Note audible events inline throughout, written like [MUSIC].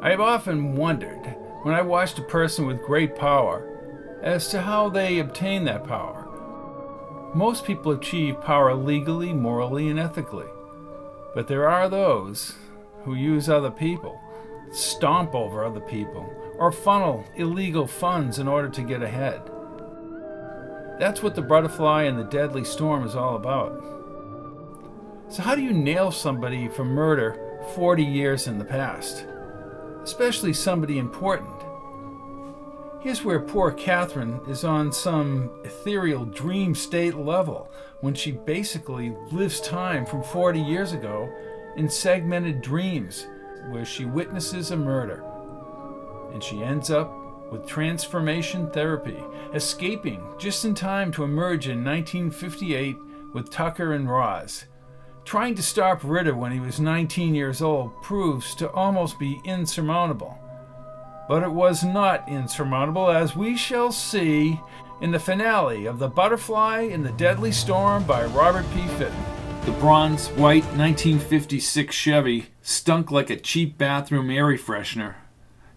I have often wondered, when I watched a person with great power, as to how they obtain that power. Most people achieve power legally, morally, and ethically. But there are those who use other people, stomp over other people, or funnel illegal funds in order to get ahead. That's what the butterfly and the deadly storm is all about. So, how do you nail somebody for murder 40 years in the past? Especially somebody important. Here's where poor Kathryn is on some ethereal dream state level when she basically lives time from 40 years ago in segmented dreams where she witnesses a murder. And she ends up with transformation therapy, escaping just in time to emerge in 1958 with Tucker and Roz. Trying to stop Ridder when he was 19 years old proves to almost be insurmountable. But it was not insurmountable, as we shall see in the finale of The Butterfly in the Deadly Storm by Robert P. Fitton. The bronze, white 1956 Chevy stunk like a cheap bathroom air freshener.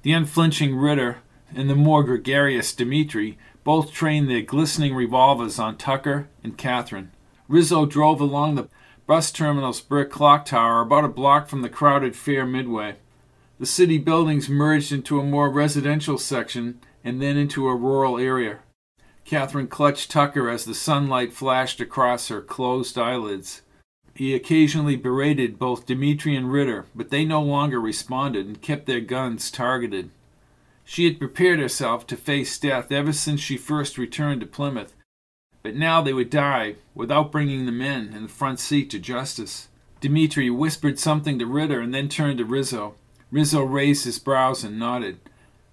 The unflinching Ridder and the more gregarious Dimitri both trained their glistening revolvers on Tucker and Kathryn. Rizzo drove along the bus terminal's brick clock tower about a block from the crowded fair midway. The city buildings merged into a more residential section and then into a rural area. Kathryn clutched Tucker as the sunlight flashed across her closed eyelids. He occasionally berated both Dimitri and Ridder, but they no longer responded and kept their guns targeted. She had prepared herself to face death ever since she first returned to Plymouth, but now they would die without bringing the men in the front seat to justice. Dimitri whispered something to Ridder and then turned to Rizzo. Rizzo raised his brows and nodded.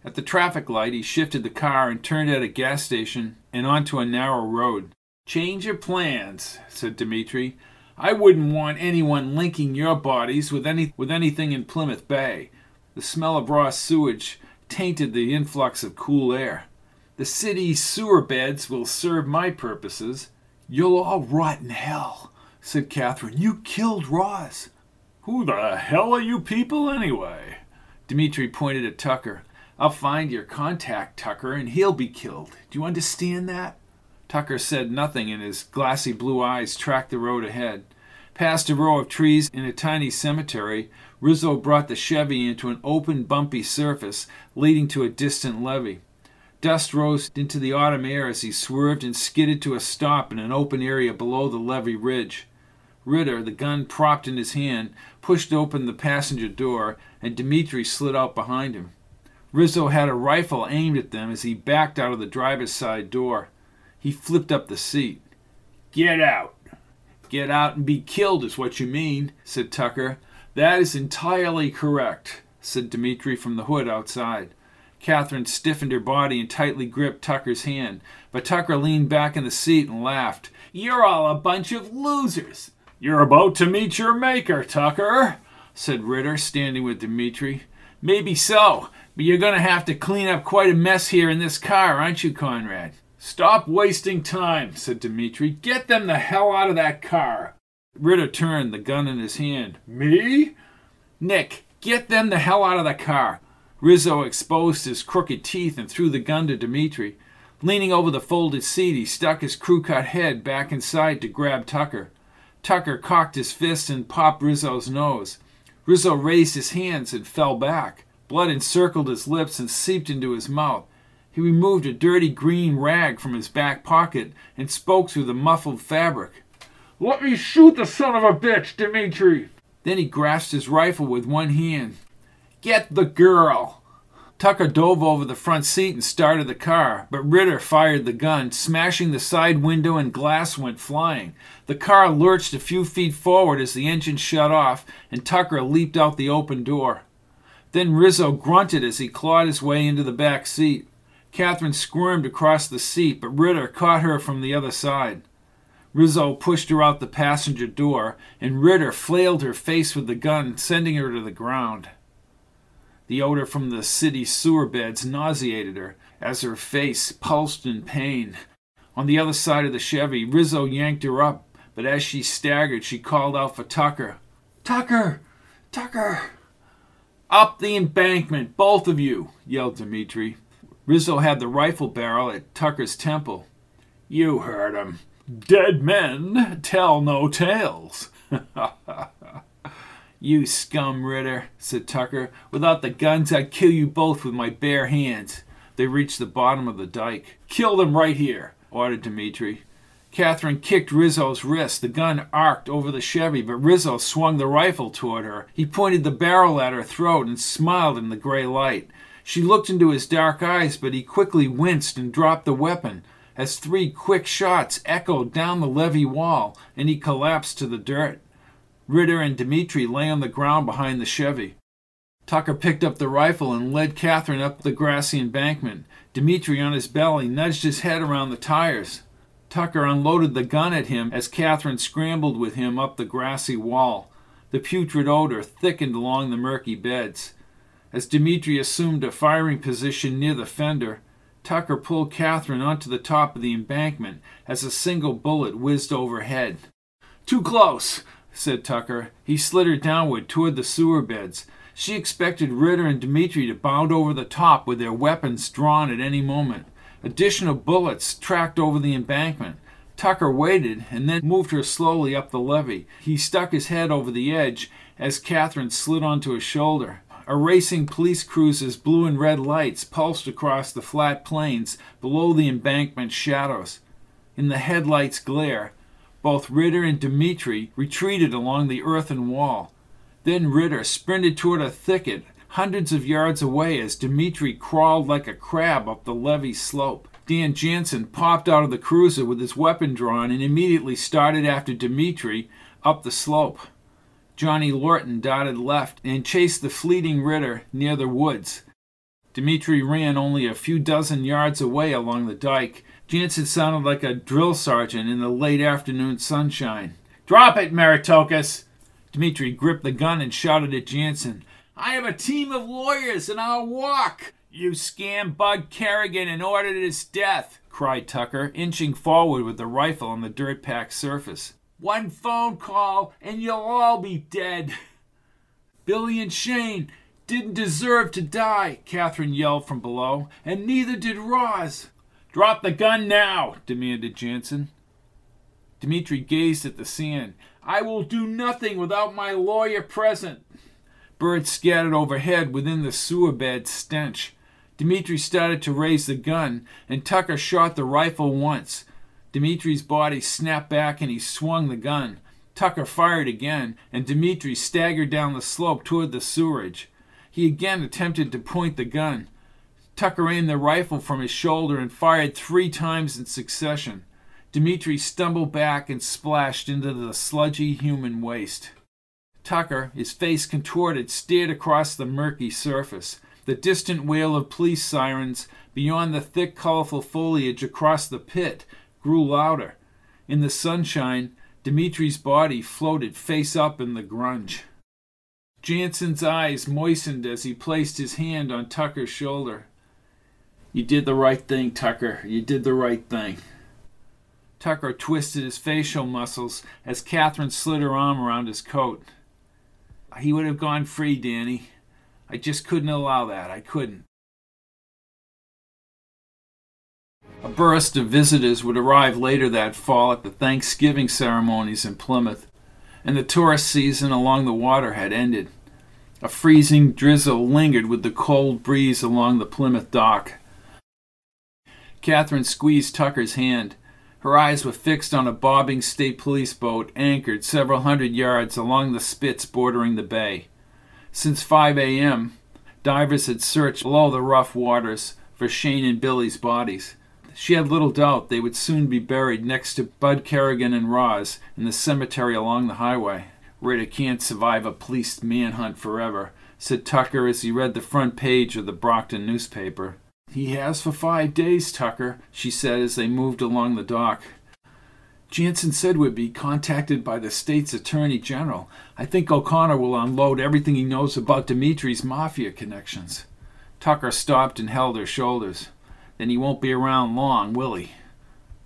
At the traffic light, he shifted the car and turned at a gas station and onto a narrow road. Change your plans, said Dimitri. I wouldn't want anyone linking your bodies with any with anything in Plymouth Bay. The smell of raw sewage tainted the influx of cool air. The city's sewer beds will serve my purposes. You'll all rot in hell, said Kathryn. You killed Roz. Who the hell are you people anyway? Dimitri pointed at Tucker. I'll find your contact, Tucker, and he'll be killed. Do you understand that? Tucker said nothing, and his glassy blue eyes tracked the road ahead. Past a row of trees in a tiny cemetery, Rizzo brought the Chevy into an open, bumpy surface leading to a distant levee. Dust rose into the autumn air as he swerved and skidded to a stop in an open area below the levee ridge. Ridder, the gun propped in his hand, pushed open the passenger door, and Dimitri slid out behind him. Rizzo had a rifle aimed at them as he backed out of the driver's side door. He flipped up the seat. Get out! Get out and be killed is what you mean, said Tucker. That is entirely correct, said Dimitri from the hood outside. Kathryn stiffened her body and tightly gripped Tucker's hand, but Tucker leaned back in the seat and laughed. You're all a bunch of losers. You're about to meet your maker, Tucker, said Ridder, standing with Dimitri. Maybe so, but you're going to have to clean up quite a mess here in this car, aren't you, Conrad? Stop wasting time, said Dimitri. Get them the hell out of that car. Ridder turned, the gun in his hand. Me? Nick, get them the hell out of the car. Rizzo exposed his crooked teeth and threw the gun to Dimitri. Leaning over the folded seat, he stuck his crew cut head back inside to grab Tucker. Tucker cocked his fist and popped Rizzo's nose. Rizzo raised his hands and fell back. Blood encircled his lips and seeped into his mouth. He removed a dirty green rag from his back pocket and spoke through the muffled fabric. Let me shoot the son of a bitch, Dimitri! Then he grasped his rifle with one hand. Get the girl! Tucker dove over the front seat and started the car, but Ridder fired the gun, smashing the side window and glass went flying. The car lurched a few feet forward as the engine shut off, and Tucker leaped out the open door. Then Rizzo grunted as he clawed his way into the back seat. Kathryn squirmed across the seat, but Ridder caught her from the other side. Rizzo pushed her out the passenger door, and Ridder flailed her face with the gun, sending her to the ground. The odor from the city sewer beds nauseated her as her face pulsed in pain. On the other side of the Chevy, Rizzo yanked her up, but as she staggered, she called out for Tucker. Tucker! Tucker! Up the embankment, both of you! yelled Dimitri. Rizzo had the rifle barrel at Tucker's temple. You heard him. Dead men tell no tales. [LAUGHS] you scum, Ridder, said Tucker. Without the guns, I'd kill you both with my bare hands. They reached the bottom of the dike. Kill them right here, ordered Dimitri. Kathryn kicked Rizzo's wrist. The gun arced over the Chevy, but Rizzo swung the rifle toward her. He pointed the barrel at her throat and smiled in the gray light. She looked into his dark eyes, but he quickly winced and dropped the weapon as three quick shots echoed down the levee wall and he collapsed to the dirt. Ridder and Dimitri lay on the ground behind the Chevy. Tucker picked up the rifle and led Kathryn up the grassy embankment. Dimitri, on his belly, nudged his head around the tires. Tucker unloaded the gun at him as Kathryn scrambled with him up the grassy wall. The putrid odor thickened along the murky beds. As Dimitri assumed a firing position near the fender, Tucker pulled Kathryn onto the top of the embankment as a single bullet whizzed overhead. Too close, said Tucker. He slid her downward toward the sewer beds. She expected Ridder and Dmitri to bound over the top with their weapons drawn at any moment. Additional bullets tracked over the embankment. Tucker waited and then moved her slowly up the levee. He stuck his head over the edge as Kathryn slid onto his shoulder. A racing police cruiser's blue and red lights pulsed across the flat plains below the embankment shadows. In the headlights' glare, both Ridder and Dimitri retreated along the earthen wall. Then Ridder sprinted toward a thicket hundreds of yards away as Dimitri crawled like a crab up the levee slope. Dan Jansen popped out of the cruiser with his weapon drawn and immediately started after Dimitri up the slope. Johnny Lorton darted left and chased the fleeting Ridder near the woods. Dimitri ran only a few dozen yards away along the dike. Jansen sounded like a drill sergeant in the late afternoon sunshine. Drop it, Maritokas! Dmitri gripped the gun and shouted at Jansen. I have a team of lawyers and I'll walk. You scam Bud Kerrigan and ordered his death, cried Tucker, inching forward with the rifle on the dirt packed surface. One phone call and you'll all be dead. [LAUGHS] Billy and Shane didn't deserve to die, Kathryn yelled from below, and neither did Roz. Drop the gun now, demanded Jansen. Dmitri gazed at the sand. I will do nothing without my lawyer present. Birds scattered overhead within the sewer bed stench. Dmitri started to raise the gun, and Tucker shot the rifle once. Dmitri's body snapped back and he swung the gun. Tucker fired again, and Dmitri staggered down the slope toward the sewerage. He again attempted to point the gun. Tucker aimed the rifle from his shoulder and fired three times in succession. Dimitri stumbled back and splashed into the sludgy human waste. Tucker, his face contorted, stared across the murky surface. The distant wail of police sirens beyond the thick, colorful foliage across the pit grew louder. In the sunshine, Dimitri's body floated face up in the grunge. Jansen's eyes moistened as he placed his hand on Tucker's shoulder. You did the right thing, Tucker. You did the right thing. Tucker twisted his facial muscles as Kathryn slid her arm around his coat. He would have gone free, Danny. I just couldn't allow that. I couldn't. A burst of visitors would arrive later that fall at the Thanksgiving ceremonies in Plymouth, and the tourist season along the water had ended. A freezing drizzle lingered with the cold breeze along the Plymouth dock. Kathryn squeezed Tucker's hand. Her eyes were fixed on a bobbing state police boat anchored several hundred yards along the spits bordering the bay. Since 5 a.m., divers had searched below the rough waters for Shane and Billy's bodies. She had little doubt they would soon be buried next to Bud Kerrigan and Roz in the cemetery along the highway. Ridder can't survive a police manhunt forever, said Tucker as he read the front page of the Brockton newspaper. He has for five days, Tucker, she said as they moved along the dock. Jansen said we'd be contacted by the state's attorney general. I think O'Connor will unload everything he knows about Dimitri's mafia connections. Tucker stopped and held her shoulders. Then he won't be around long, will he?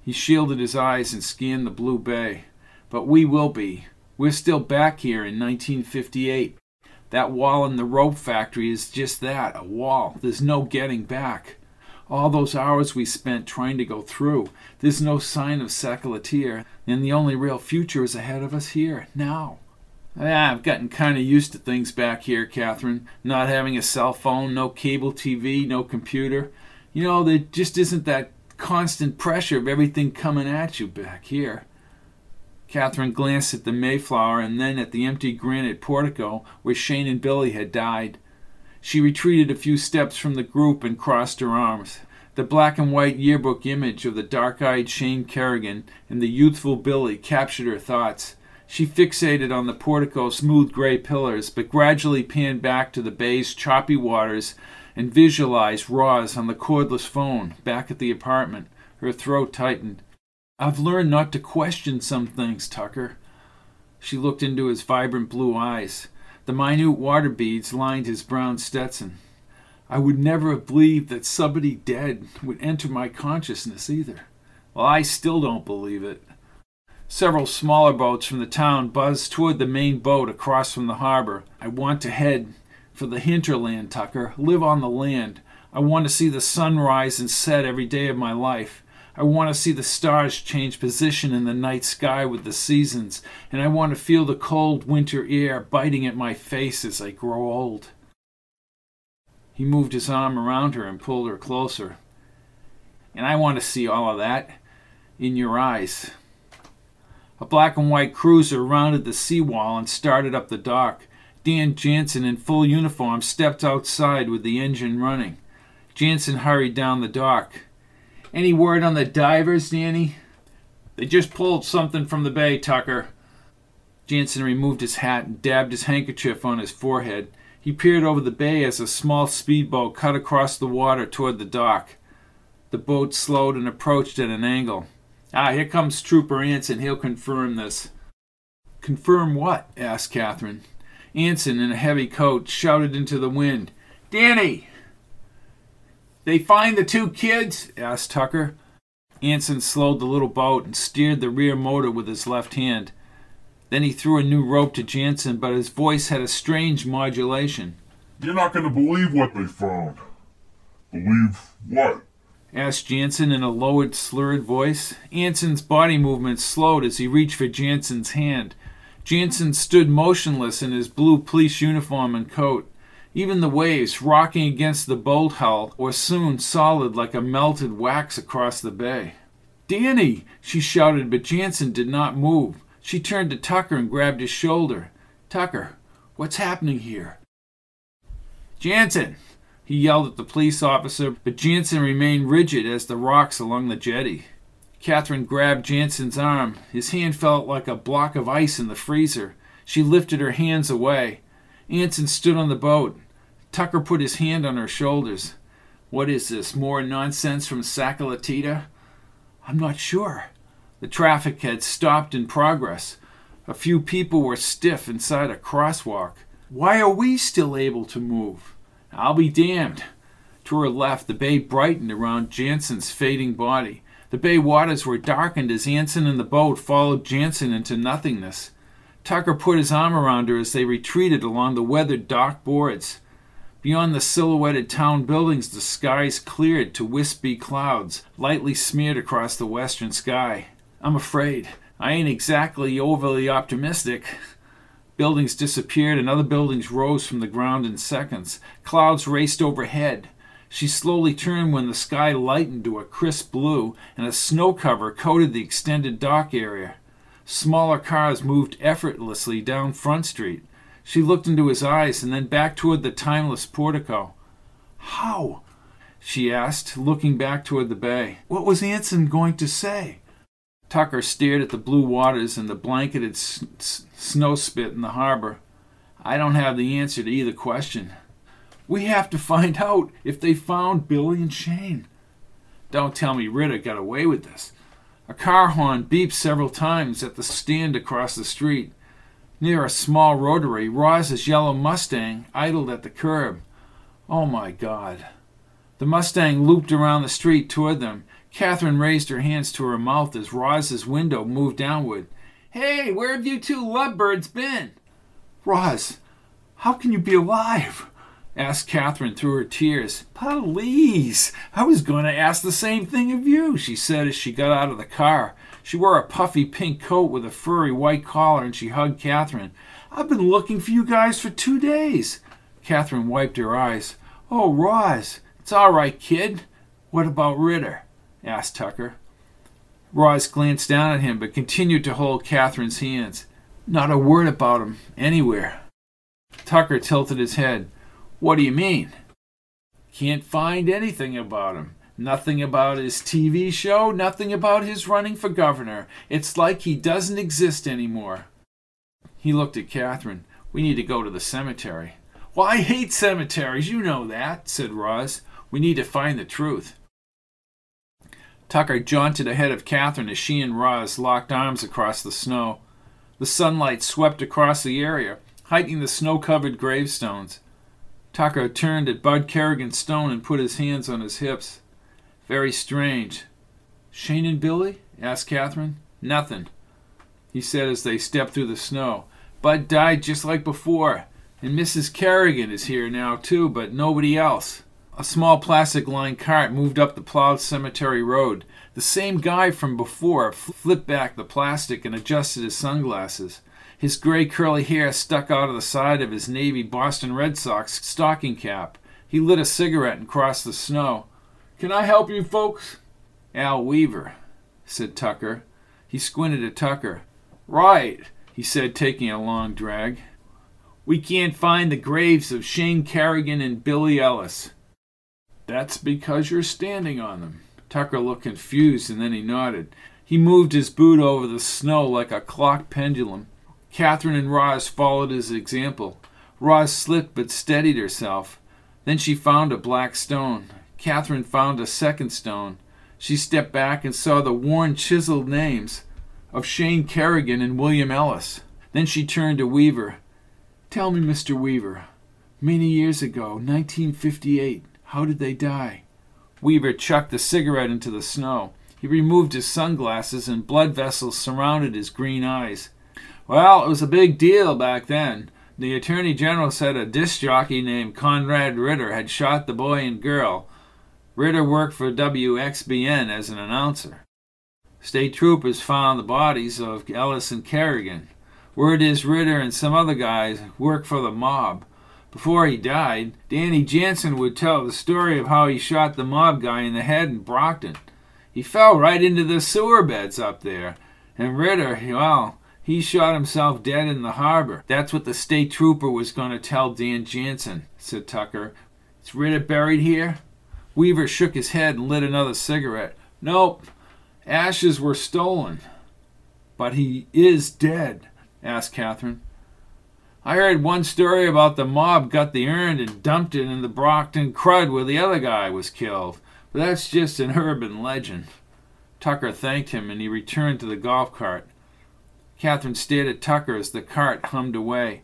He shielded his eyes and scanned the blue bay. But we will be. We're still back here in 1958. That wall in the rope factory is just that a wall. There's no getting back. All those hours we spent trying to go through, there's no sign of Sakalatir, and the only real future is ahead of us here, now. I've gotten kind of used to things back here, Kathryn. Not having a cell phone, no cable TV, no computer. You know, there just isn't that constant pressure of everything coming at you back here. Kathryn glanced at the Mayflower and then at the empty granite portico where Shane and Billy had died. She retreated a few steps from the group and crossed her arms. The black and white yearbook image of the dark eyed Shane Kerrigan and the youthful Billy captured her thoughts. She fixated on the portico's smooth gray pillars, but gradually panned back to the bay's choppy waters and visualized Roz on the cordless phone back at the apartment. Her throat tightened. I've learned not to question some things, Tucker. She looked into his vibrant blue eyes. The minute water beads lined his brown Stetson. I would never have believed that somebody dead would enter my consciousness either. Well, I still don't believe it. Several smaller boats from the town buzzed toward the main boat across from the harbor. I want to head for the hinterland, Tucker. Live on the land. I want to see the sun rise and set every day of my life. I want to see the stars change position in the night sky with the seasons, and I want to feel the cold winter air biting at my face as I grow old. He moved his arm around her and pulled her closer. And I want to see all of that in your eyes. A black and white cruiser rounded the seawall and started up the dock. Dan Jansen, in full uniform, stepped outside with the engine running. Jansen hurried down the dock. Any word on the divers, Danny? They just pulled something from the bay, Tucker. Jansen removed his hat and dabbed his handkerchief on his forehead. He peered over the bay as a small speedboat cut across the water toward the dock. The boat slowed and approached at an angle. Ah, here comes Trooper Anson. He'll confirm this. Confirm what? asked Kathryn. Anson, in a heavy coat, shouted into the wind, Danny, they find the two kids? asked Tucker. Anson slowed the little boat and steered the rear motor with his left hand. Then he threw a new rope to Jansen, but his voice had a strange modulation. You're not going to believe what they found. Believe what? asked Jansen in a lowered, slurred voice. Anson's body movements slowed as he reached for Jansen's hand. Jansen stood motionless in his blue police uniform and coat. Even the waves, rocking against the boat hull, were soon solid like a melted wax across the bay. Danny! she shouted, but Jansen did not move. She turned to Tucker and grabbed his shoulder. Tucker, what's happening here? Jansen! He yelled at the police officer, but Jansen remained rigid as the rocks along the jetty. Kathryn grabbed Jansen's arm. His hand felt like a block of ice in the freezer. She lifted her hands away. Anson stood on the boat. Tucker put his hand on her shoulders. What is this? More nonsense from Sakalatita? I'm not sure. The traffic had stopped in progress. A few people were stiff inside a crosswalk. Why are we still able to move? I'll be damned. To her left, the bay brightened around Jansen's fading body. The bay waters were darkened as Anson and the boat followed Jansen into nothingness. Tucker put his arm around her as they retreated along the weathered dock boards. Beyond the silhouetted town buildings, the skies cleared to wispy clouds, lightly smeared across the western sky. I'm afraid. I ain't exactly overly optimistic. Buildings disappeared and other buildings rose from the ground in seconds. Clouds raced overhead. She slowly turned when the sky lightened to a crisp blue and a snow cover coated the extended dock area. Smaller cars moved effortlessly down Front Street. She looked into his eyes and then back toward the timeless portico. How? she asked, looking back toward the bay. What was Anson going to say? Tucker stared at the blue waters and the blanketed s- s- snow spit in the harbor. I don't have the answer to either question. We have to find out if they found Billy and Shane. Don't tell me Ridder got away with this. A car horn beeped several times at the stand across the street. Near a small rotary, Roz's yellow Mustang idled at the curb. Oh my God. The Mustang looped around the street toward them. Kathryn raised her hands to her mouth as Roz's window moved downward. Hey, where have you two lovebirds been? Roz, how can you be alive? asked Kathryn through her tears. Please, I was going to ask the same thing of you, she said as she got out of the car. She wore a puffy pink coat with a furry white collar and she hugged Kathryn. I've been looking for you guys for two days. Kathryn wiped her eyes. Oh, Roz, it's all right, kid. What about Ridder? asked Tucker. Roz glanced down at him but continued to hold Kathryn's hands. Not a word about him anywhere. Tucker tilted his head. What do you mean? Can't find anything about him. Nothing about his TV show, nothing about his running for governor. It's like he doesn't exist anymore. He looked at Kathryn. We need to go to the cemetery. Well, I hate cemeteries, you know that, said Roz. We need to find the truth. Tucker jaunted ahead of Kathryn as she and Roz locked arms across the snow. The sunlight swept across the area, hiking the snow covered gravestones. Tucker turned at Bud Kerrigan's stone and put his hands on his hips. Very strange. Shane and Billy? asked Kathryn. Nothing, he said as they stepped through the snow. Bud died just like before, and Mrs. Kerrigan is here now, too, but nobody else. A small plastic lined cart moved up the plowed cemetery road. The same guy from before flipped back the plastic and adjusted his sunglasses. His gray curly hair stuck out of the side of his navy Boston Red Sox stocking cap. He lit a cigarette and crossed the snow. Can I help you folks? Al Weaver, said Tucker. He squinted at Tucker. Right, he said, taking a long drag. We can't find the graves of Shane Kerrigan and Billy Ellis. That's because you're standing on them. Tucker looked confused and then he nodded. He moved his boot over the snow like a clock pendulum. Kathryn and Roz followed his example. Roz slipped but steadied herself. Then she found a black stone. Kathryn found a second stone. She stepped back and saw the worn, chiseled names of Shane Kerrigan and William Ellis. Then she turned to Weaver. Tell me, Mr. Weaver, many years ago, 1958, how did they die? Weaver chucked the cigarette into the snow. He removed his sunglasses, and blood vessels surrounded his green eyes. Well, it was a big deal back then. The Attorney General said a disc jockey named Conrad Ridder had shot the boy and girl. Ridder worked for WXBN as an announcer. State troopers found the bodies of Ellis and Kerrigan. Word is Ridder and some other guys work for the mob. Before he died, Danny Jansen would tell the story of how he shot the mob guy in the head in Brockton. He fell right into the sewer beds up there. And Ridder, well, he shot himself dead in the harbor. That's what the state trooper was going to tell Dan Jansen, said Tucker. Is Ridder buried here? Weaver shook his head and lit another cigarette. Nope. Ashes were stolen. But he is dead, asked Kathryn. I heard one story about the mob got the urn and dumped it in the Brockton crud where the other guy was killed, but that's just an urban legend. Tucker thanked him and he returned to the golf cart. Kathryn stared at Tucker as the cart hummed away.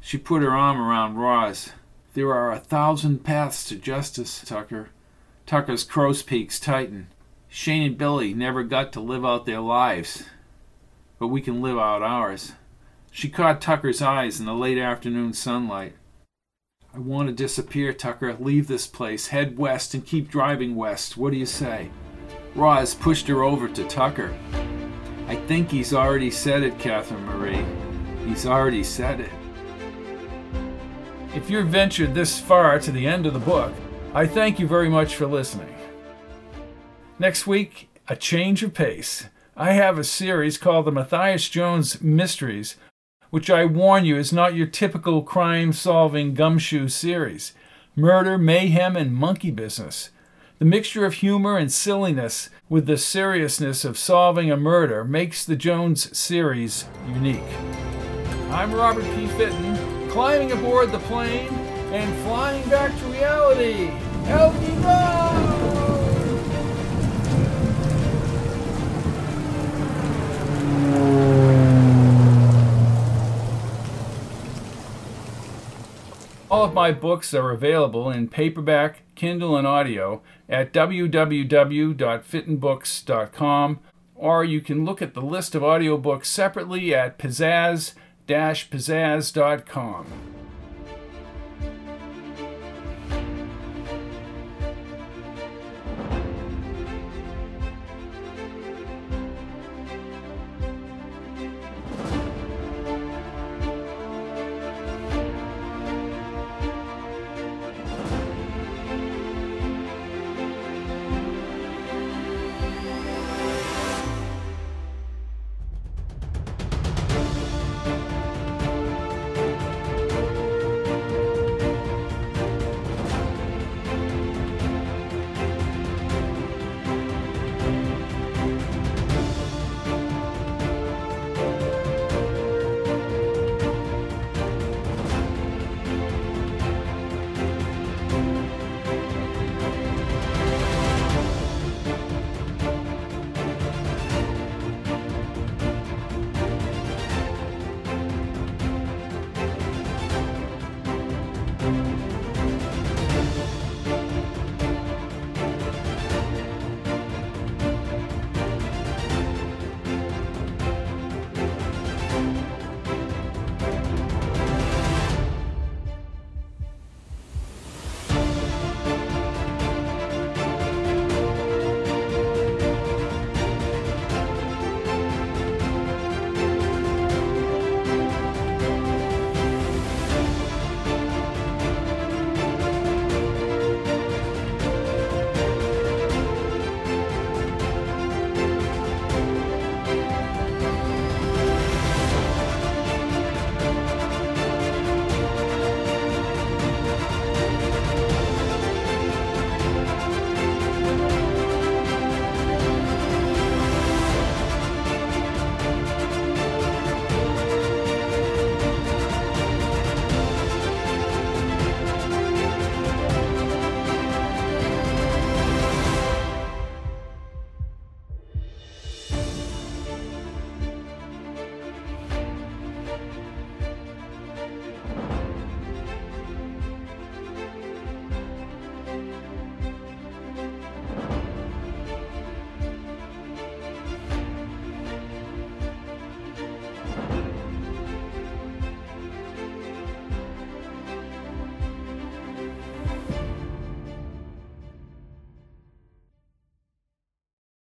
She put her arm around Roz. There are a thousand paths to justice, Tucker. Tucker's crow's peaks tightened. Shane and Billy never got to live out their lives, but we can live out ours. She caught Tucker's eyes in the late afternoon sunlight. I want to disappear, Tucker. Leave this place, head west, and keep driving west. What do you say? Roz pushed her over to Tucker. I think he's already said it, Kathryn Marie. He's already said it. If you've ventured this far to the end of the book, I thank you very much for listening. Next week, a change of pace. I have a series called the Matthias Jones Mysteries which I warn you is not your typical crime solving gumshoe series. Murder, mayhem, and monkey business. The mixture of humor and silliness with the seriousness of solving a murder makes the Jones series unique. I'm Robert P. Fitton. climbing aboard the plane and flying back to reality. Help me go! All of my books are available in paperback, Kindle, and audio at www.fittonbooks.com, or you can look at the list of audiobooks separately at pizzazz-pizzazz.com.